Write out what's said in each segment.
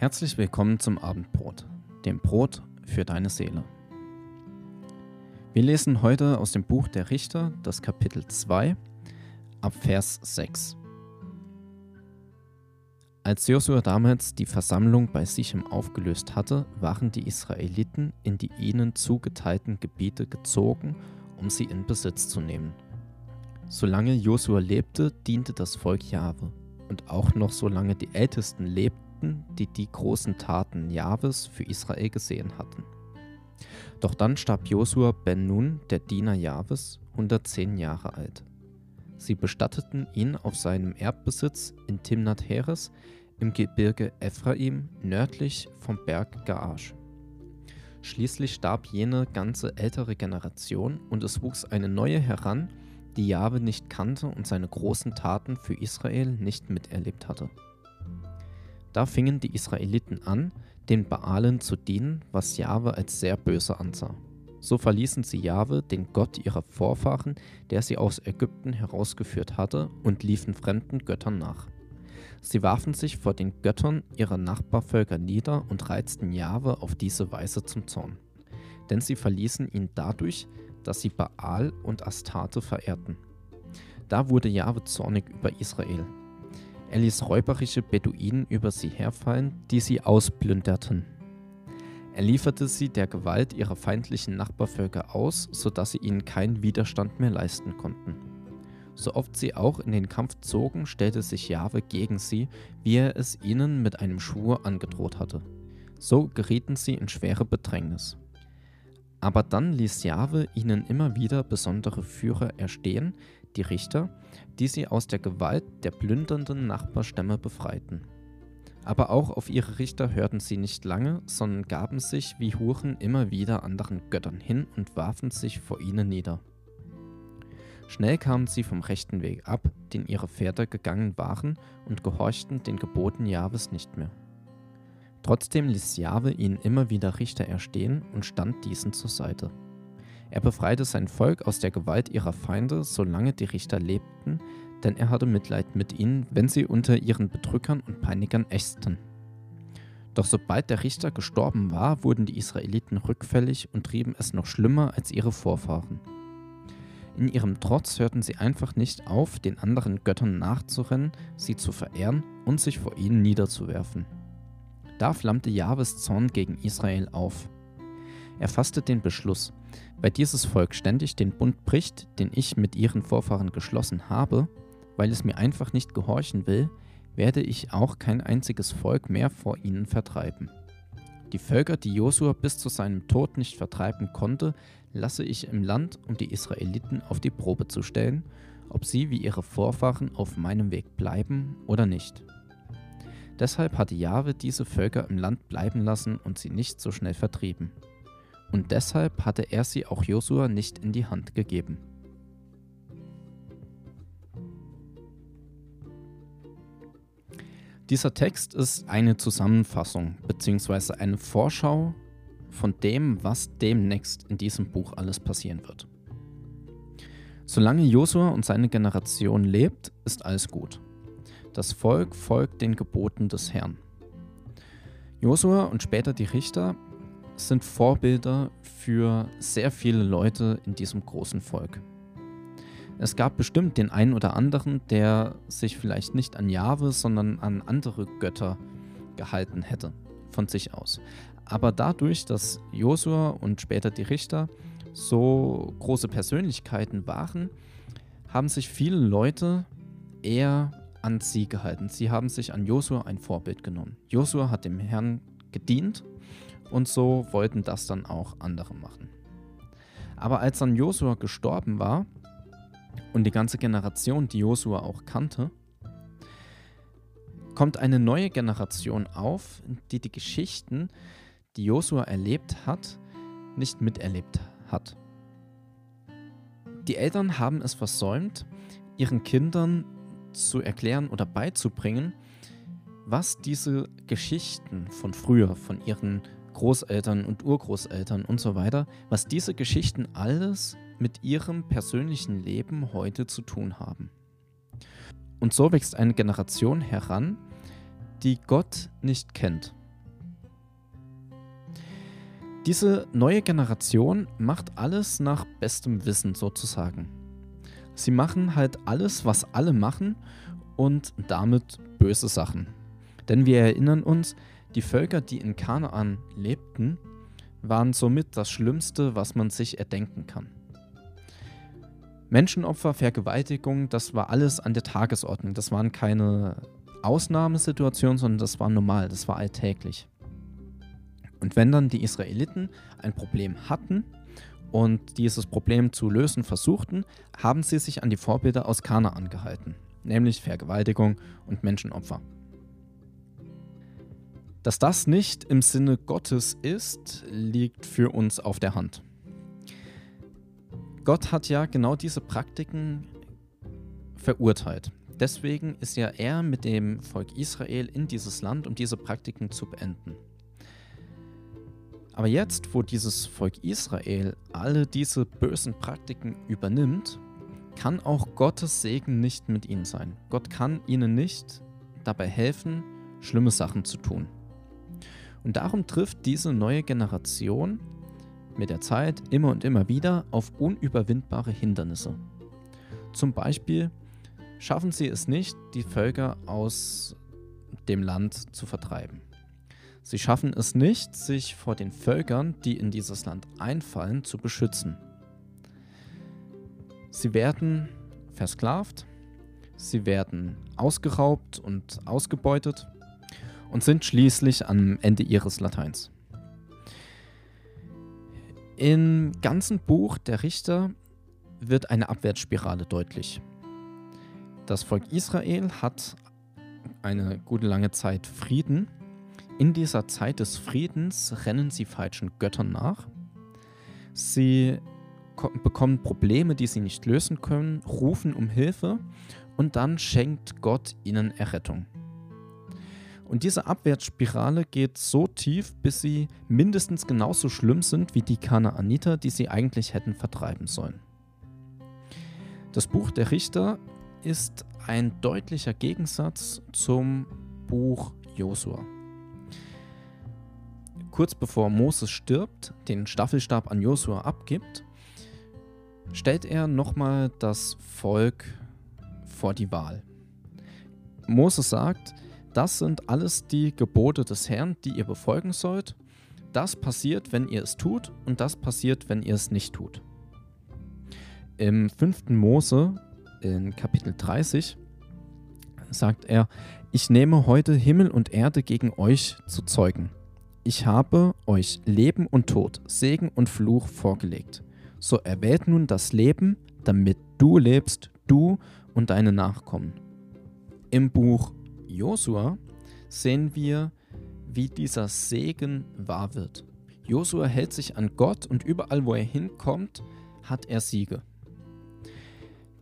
Herzlich willkommen zum Abendbrot, dem Brot für deine Seele. Wir lesen heute aus dem Buch der Richter, das Kapitel 2, ab Vers 6. Als Josua damals die Versammlung bei Sichem aufgelöst hatte, waren die Israeliten in die ihnen zugeteilten Gebiete gezogen, um sie in Besitz zu nehmen. Solange Josua lebte, diente das Volk Jahwe, und auch noch solange die Ältesten lebten, die die großen Taten Jahwes für Israel gesehen hatten. Doch dann starb Josua ben Nun, der Diener Jahwes, 110 Jahre alt. Sie bestatteten ihn auf seinem Erbbesitz in Timnat Heres im Gebirge Ephraim nördlich vom Berg Gaasch. Schließlich starb jene ganze ältere Generation und es wuchs eine neue heran, die Jahwe nicht kannte und seine großen Taten für Israel nicht miterlebt hatte. Da fingen die Israeliten an, den Baalen zu dienen, was Jahwe als sehr böse ansah. So verließen sie Jahwe, den Gott ihrer Vorfahren, der sie aus Ägypten herausgeführt hatte, und liefen fremden Göttern nach. Sie warfen sich vor den Göttern ihrer Nachbarvölker nieder und reizten Jahwe auf diese Weise zum Zorn. Denn sie verließen ihn dadurch, dass sie Baal und Astarte verehrten. Da wurde Jahwe zornig über Israel. Er ließ räuberische Beduinen über sie herfallen, die sie ausplünderten. Er lieferte sie der Gewalt ihrer feindlichen Nachbarvölker aus, sodass sie ihnen keinen Widerstand mehr leisten konnten. So oft sie auch in den Kampf zogen, stellte sich Jahwe gegen sie, wie er es ihnen mit einem Schwur angedroht hatte. So gerieten sie in schwere Bedrängnis. Aber dann ließ Jahwe ihnen immer wieder besondere Führer erstehen, die Richter, die sie aus der Gewalt der plündernden Nachbarstämme befreiten. Aber auch auf ihre Richter hörten sie nicht lange, sondern gaben sich wie Huren immer wieder anderen Göttern hin und warfen sich vor ihnen nieder. Schnell kamen sie vom rechten Weg ab, den ihre Väter gegangen waren, und gehorchten den Geboten Jahwes nicht mehr. Trotzdem ließ Jahwe ihnen immer wieder Richter erstehen und stand diesen zur Seite. Er befreite sein Volk aus der Gewalt ihrer Feinde, solange die Richter lebten, denn er hatte Mitleid mit ihnen, wenn sie unter ihren Bedrückern und Peinigern ächzten. Doch sobald der Richter gestorben war, wurden die Israeliten rückfällig und trieben es noch schlimmer als ihre Vorfahren. In ihrem Trotz hörten sie einfach nicht auf, den anderen Göttern nachzurennen, sie zu verehren und sich vor ihnen niederzuwerfen. Da flammte Jahwes Zorn gegen Israel auf. Er fasste den Beschluss, weil dieses Volk ständig den Bund bricht, den ich mit ihren Vorfahren geschlossen habe, weil es mir einfach nicht gehorchen will, werde ich auch kein einziges Volk mehr vor ihnen vertreiben. Die Völker, die Josua bis zu seinem Tod nicht vertreiben konnte, lasse ich im Land, um die Israeliten auf die Probe zu stellen, ob sie wie ihre Vorfahren auf meinem Weg bleiben oder nicht. Deshalb hatte Jahwe diese Völker im Land bleiben lassen und sie nicht so schnell vertrieben und deshalb hatte er sie auch Josua nicht in die Hand gegeben. Dieser Text ist eine Zusammenfassung bzw. eine Vorschau von dem, was demnächst in diesem Buch alles passieren wird. Solange Josua und seine Generation lebt, ist alles gut. Das Volk folgt den Geboten des Herrn. Josua und später die Richter sind Vorbilder für sehr viele Leute in diesem großen Volk. Es gab bestimmt den einen oder anderen, der sich vielleicht nicht an Jahwe, sondern an andere Götter gehalten hätte, von sich aus. Aber dadurch, dass Josua und später die Richter so große Persönlichkeiten waren, haben sich viele Leute eher an sie gehalten. Sie haben sich an Josua ein Vorbild genommen. Josua hat dem Herrn gedient und so wollten das dann auch andere machen. Aber als dann Josua gestorben war und die ganze Generation, die Josua auch kannte, kommt eine neue Generation auf, die die Geschichten, die Josua erlebt hat, nicht miterlebt hat. Die Eltern haben es versäumt, ihren Kindern zu erklären oder beizubringen, was diese Geschichten von früher, von ihren Großeltern und Urgroßeltern und so weiter, was diese Geschichten alles mit ihrem persönlichen Leben heute zu tun haben. Und so wächst eine Generation heran, die Gott nicht kennt, Diese neue Generation macht alles nach bestem Wissen sozusagen. Sie machen halt alles, was alle machen und damit böse Sachen. Denn wir erinnern uns, die Völker, die in Kanaan lebten, waren somit das Schlimmste, was man sich erdenken kann. Menschenopfer, Vergewaltigung, das war alles an der Tagesordnung. Das waren keine Ausnahmesituationen, sondern das war normal, das war alltäglich. Und wenn dann die Israeliten ein Problem hatten und dieses Problem zu lösen versuchten, haben sie sich an die Vorbilder aus Kanaan gehalten, nämlich Vergewaltigung und Menschenopfer. Dass das nicht im Sinne Gottes ist, liegt für uns auf der Hand. Gott hat ja genau diese Praktiken verurteilt. Deswegen ist ja er mit dem Volk Israel in dieses Land, um diese Praktiken zu beenden. Aber jetzt, wo dieses Volk Israel alle diese bösen Praktiken übernimmt, kann auch Gottes Segen nicht mit ihnen sein. Gott kann ihnen nicht dabei helfen, schlimme Sachen zu tun. Und darum trifft diese neue Generation mit der Zeit immer und immer wieder auf unüberwindbare Hindernisse. Zum Beispiel schaffen sie es nicht, die Völker aus dem Land zu vertreiben. Sie schaffen es nicht, sich vor den Völkern, die in dieses Land einfallen, zu beschützen. Sie werden versklavt, sie werden ausgeraubt und ausgebeutet und sind schließlich am Ende ihres Lateins. Im ganzen Buch der Richter wird eine Abwärtsspirale deutlich. Das Volk Israel hat eine gute lange Zeit Frieden. In dieser Zeit des Friedens rennen sie falschen Göttern nach. Sie bekommen Probleme, die sie nicht lösen können, rufen um Hilfe und dann schenkt Gott ihnen Errettung. Und diese Abwärtsspirale geht so tief, bis sie mindestens genauso schlimm sind wie die Kanaaniter, die sie eigentlich hätten vertreiben sollen. Das Buch der Richter ist ein deutlicher Gegensatz zum Buch Josua. Kurz bevor Moses stirbt, den Staffelstab an Josua abgibt, stellt er nochmal das Volk vor die Wahl. Moses sagt, das sind alles die Gebote des Herrn, die ihr befolgen sollt. Das passiert, wenn ihr es tut, und das passiert, wenn ihr es nicht tut. Im 5. Mose, in Kapitel 30, sagt er, ich nehme heute Himmel und Erde gegen euch zu Zeugen. Ich habe euch Leben und Tod, Segen und Fluch vorgelegt. So erwählt nun das Leben, damit du lebst, du und deine Nachkommen. Im Buch Josua sehen wir, wie dieser Segen wahr wird. Josua hält sich an Gott und überall, wo er hinkommt, hat er Siege.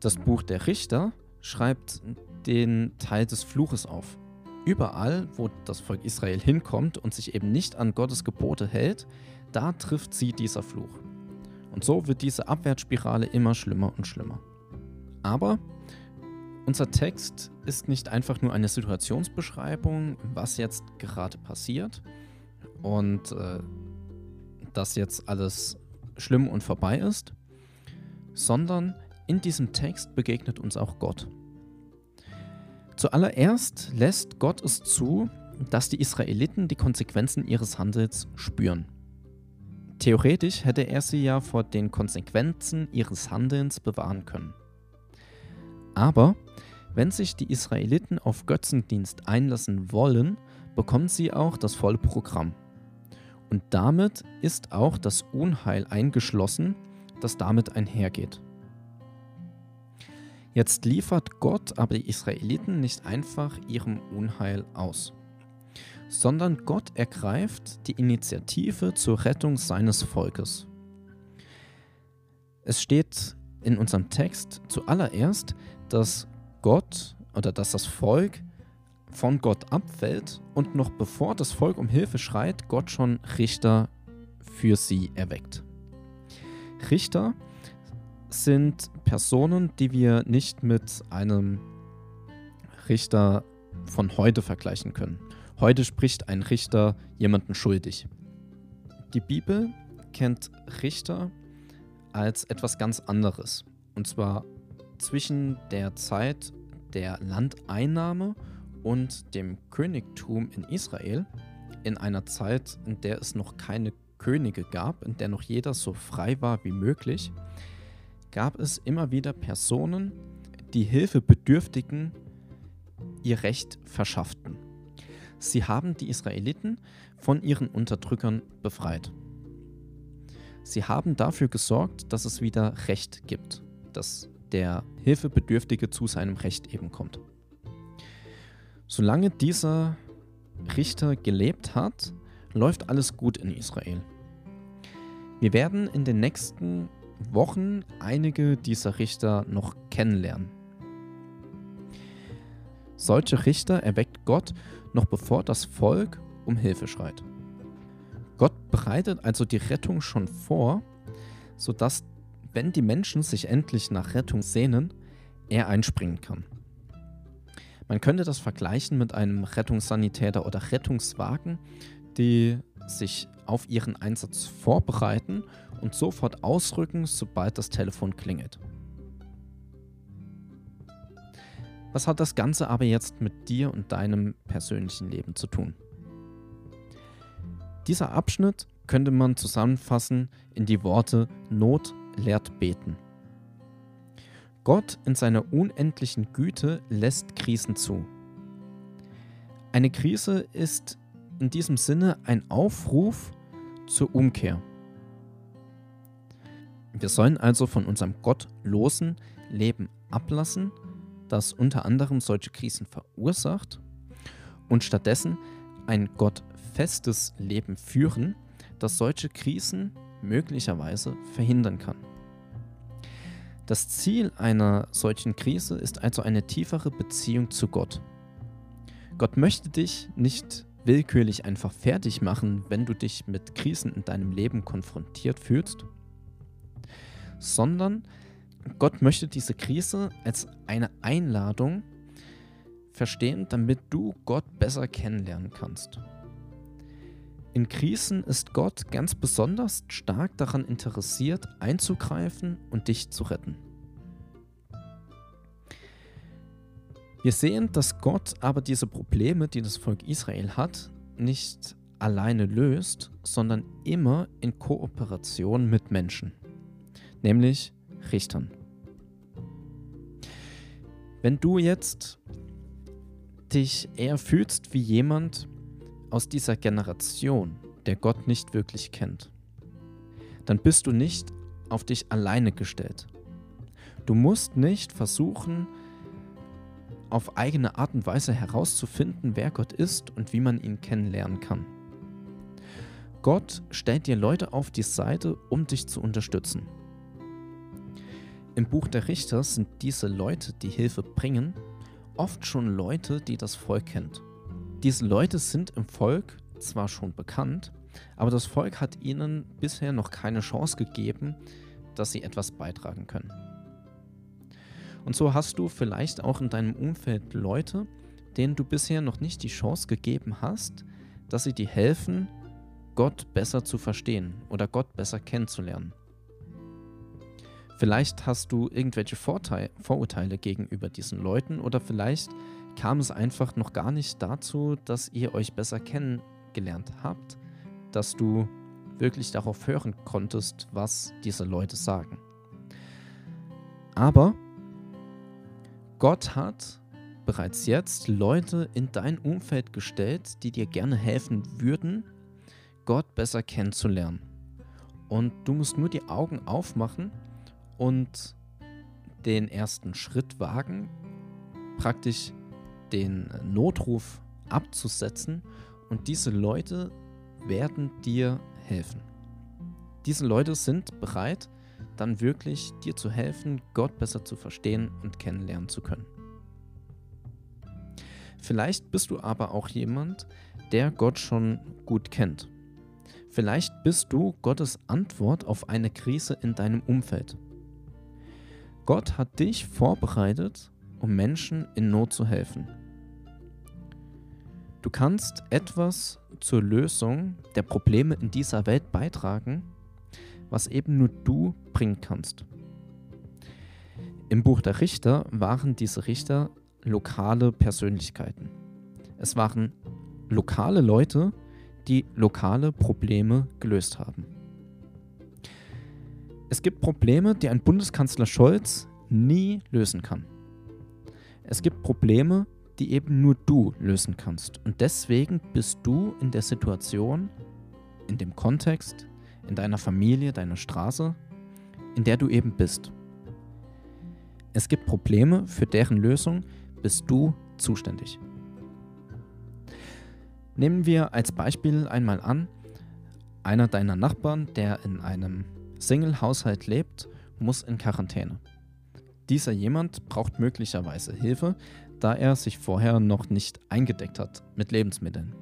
Das Buch der Richter schreibt den Teil des Fluches auf. Überall, wo das Volk Israel hinkommt und sich eben nicht an Gottes Gebote hält, da trifft sie dieser Fluch. Und so wird diese Abwärtsspirale immer schlimmer und schlimmer. Aber unser Text ist nicht einfach nur eine Situationsbeschreibung, was jetzt gerade passiert und äh, dass jetzt alles schlimm und vorbei ist, sondern in diesem Text begegnet uns auch Gott. Zuallererst lässt Gott es zu, dass die Israeliten die Konsequenzen ihres Handels spüren. Theoretisch hätte er sie ja vor den Konsequenzen ihres Handelns bewahren können. Aber wenn sich die Israeliten auf Götzendienst einlassen wollen, bekommen sie auch das volle Programm. Und damit ist auch das Unheil eingeschlossen, das damit einhergeht. Jetzt liefert Gott aber die Israeliten nicht einfach ihrem Unheil aus, sondern Gott ergreift die Initiative zur Rettung seines Volkes. Es steht in unserem Text zuallererst, dass Gott oder dass das Volk von Gott abfällt und noch bevor das Volk um Hilfe schreit, Gott schon Richter für sie erweckt. Richter sind Personen, die wir nicht mit einem Richter von heute vergleichen können. Heute spricht ein Richter jemanden schuldig. Die Bibel kennt Richter als etwas ganz anderes. Und zwar zwischen der Zeit der Landeinnahme und dem Königtum in Israel, in einer Zeit, in der es noch keine Könige gab, in der noch jeder so frei war wie möglich, gab es immer wieder Personen, die Hilfebedürftigen ihr Recht verschafften. Sie haben die Israeliten von ihren Unterdrückern befreit. Sie haben dafür gesorgt, dass es wieder Recht gibt, dass der Hilfebedürftige zu seinem Recht eben kommt. Solange dieser Richter gelebt hat, läuft alles gut in Israel. Wir werden in den nächsten Wochen einige dieser Richter noch kennenlernen. Solche Richter erweckt Gott noch bevor das Volk um Hilfe schreit. Gott bereitet also die Rettung schon vor, sodass, wenn die Menschen sich endlich nach Rettung sehnen, er einspringen kann. Man könnte das vergleichen mit einem Rettungssanitäter oder Rettungswagen, die sich auf ihren Einsatz vorbereiten und sofort ausrücken, sobald das Telefon klingelt. Was hat das Ganze aber jetzt mit dir und deinem persönlichen Leben zu tun? Dieser Abschnitt könnte man zusammenfassen in die Worte Not lehrt beten. Gott in seiner unendlichen Güte lässt Krisen zu. Eine Krise ist in diesem Sinne ein Aufruf zur Umkehr. Wir sollen also von unserem gottlosen Leben ablassen, das unter anderem solche Krisen verursacht, und stattdessen ein gottfestes Leben führen, das solche Krisen möglicherweise verhindern kann. Das Ziel einer solchen Krise ist also eine tiefere Beziehung zu Gott. Gott möchte dich nicht willkürlich einfach fertig machen, wenn du dich mit Krisen in deinem Leben konfrontiert fühlst, sondern Gott möchte diese Krise als eine Einladung verstehen, damit du Gott besser kennenlernen kannst. In Krisen ist Gott ganz besonders stark daran interessiert, einzugreifen und dich zu retten. Wir sehen, dass Gott aber diese Probleme, die das Volk Israel hat, nicht alleine löst, sondern immer in Kooperation mit Menschen, nämlich Richtern. Wenn du jetzt dich eher fühlst wie jemand, aus dieser Generation, der Gott nicht wirklich kennt, dann bist du nicht auf dich alleine gestellt. Du musst nicht versuchen, auf eigene Art und Weise herauszufinden, wer Gott ist und wie man ihn kennenlernen kann. Gott stellt dir Leute auf die Seite, um dich zu unterstützen. Im Buch der Richter sind diese Leute, die Hilfe bringen, oft schon Leute, die das Volk kennt. Diese Leute sind im Volk zwar schon bekannt, aber das Volk hat ihnen bisher noch keine Chance gegeben, dass sie etwas beitragen können. Und so hast du vielleicht auch in deinem Umfeld Leute, denen du bisher noch nicht die Chance gegeben hast, dass sie dir helfen, Gott besser zu verstehen oder Gott besser kennenzulernen. Vielleicht hast du irgendwelche Vorteil Vorurteile gegenüber diesen Leuten oder vielleicht kam es einfach noch gar nicht dazu, dass ihr euch besser kennengelernt habt, dass du wirklich darauf hören konntest, was diese Leute sagen. Aber Gott hat bereits jetzt Leute in dein Umfeld gestellt, die dir gerne helfen würden, Gott besser kennenzulernen. Und du musst nur die Augen aufmachen und den ersten Schritt wagen, praktisch den Notruf abzusetzen und diese Leute werden dir helfen. Diese Leute sind bereit, dann wirklich dir zu helfen, Gott besser zu verstehen und kennenlernen zu können. Vielleicht bist du aber auch jemand, der Gott schon gut kennt. Vielleicht bist du Gottes Antwort auf eine Krise in deinem Umfeld. Gott hat dich vorbereitet, um Menschen in Not zu helfen. Du kannst etwas zur Lösung der Probleme in dieser Welt beitragen, was eben nur du bringen kannst. Im Buch der Richter waren diese Richter lokale Persönlichkeiten. Es waren lokale Leute, die lokale Probleme gelöst haben. Es gibt Probleme, die ein Bundeskanzler Scholz nie lösen kann. Es gibt Probleme, die eben nur du lösen kannst. Und deswegen bist du in der Situation, in dem Kontext, in deiner Familie, deiner Straße, in der du eben bist. Es gibt Probleme, für deren Lösung bist du zuständig. Nehmen wir als Beispiel einmal an, einer deiner Nachbarn, der in einem Single-Haushalt lebt, muss in Quarantäne. Dieser jemand braucht möglicherweise Hilfe, da er sich vorher noch nicht eingedeckt hat mit Lebensmitteln.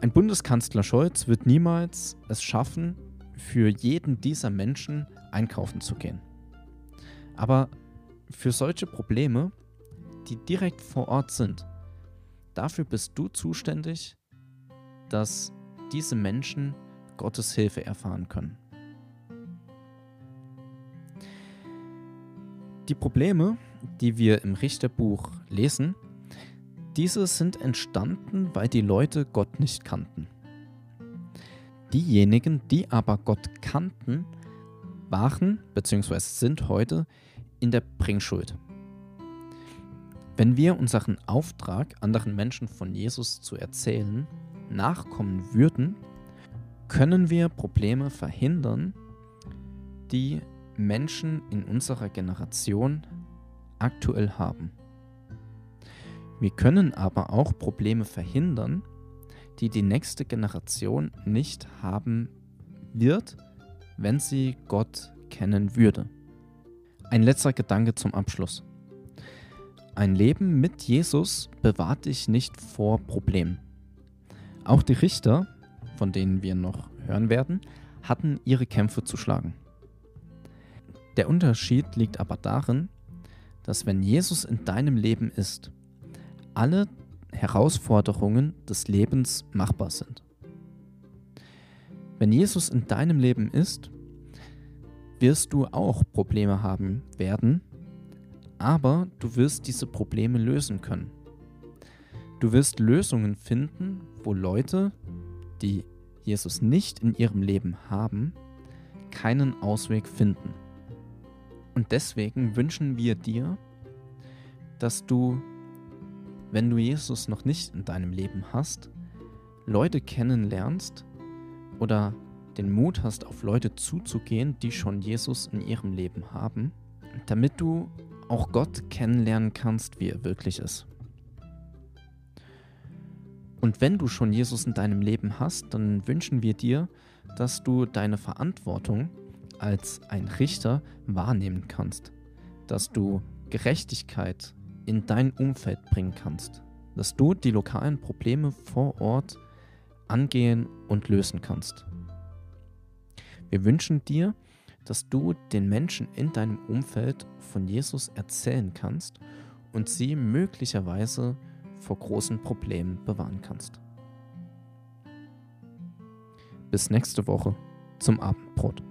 Ein Bundeskanzler Scholz wird niemals es schaffen, für jeden dieser Menschen einkaufen zu gehen. Aber für solche Probleme, die direkt vor Ort sind, Dafür bist du zuständig, dass diese Menschen Gottes Hilfe erfahren können. Die Probleme, die wir im Richterbuch lesen, diese sind entstanden, weil die Leute Gott nicht kannten. Diejenigen, die aber Gott kannten, waren bzw. sind heute in der Bringschuld. Wenn wir unseren Auftrag, anderen Menschen von Jesus zu erzählen, nachkommen würden, können wir Probleme verhindern, die Menschen in unserer Generation aktuell haben. Wir können aber auch Probleme verhindern, die die nächste Generation nicht haben wird, wenn sie Gott kennen würde. Ein letzter Gedanke zum Abschluss. Ein Leben mit Jesus bewahrt dich nicht vor Problemen. Auch die Richter, von denen wir noch hören werden, hatten ihre Kämpfe zu schlagen. Der Unterschied liegt aber darin, dass wenn Jesus in deinem Leben ist, alle Herausforderungen des Lebens machbar sind. Wenn Jesus in deinem Leben ist, wirst du auch Probleme haben werden, aber du wirst diese Probleme lösen können. Du wirst Lösungen finden, wo Leute, die Jesus nicht in ihrem Leben haben, keinen Ausweg finden. Und deswegen wünschen wir dir, dass du, wenn du Jesus noch nicht in deinem Leben hast, Leute kennenlernst oder den Mut hast, auf Leute zuzugehen, die schon Jesus in ihrem Leben haben, damit du auch Gott kennenlernen kannst, wie er wirklich ist. Und wenn du schon Jesus in deinem Leben hast, dann wünschen wir dir, dass du deine Verantwortung als ein Richter wahrnehmen kannst, dass du Gerechtigkeit in dein Umfeld bringen kannst, dass du die lokalen Probleme vor Ort angehen und lösen kannst. Wir wünschen dir, dass du den Menschen in deinem Umfeld von Jesus erzählen kannst und sie möglicherweise vor großen Problemen bewahren kannst. Bis nächste Woche zum Abendbrot.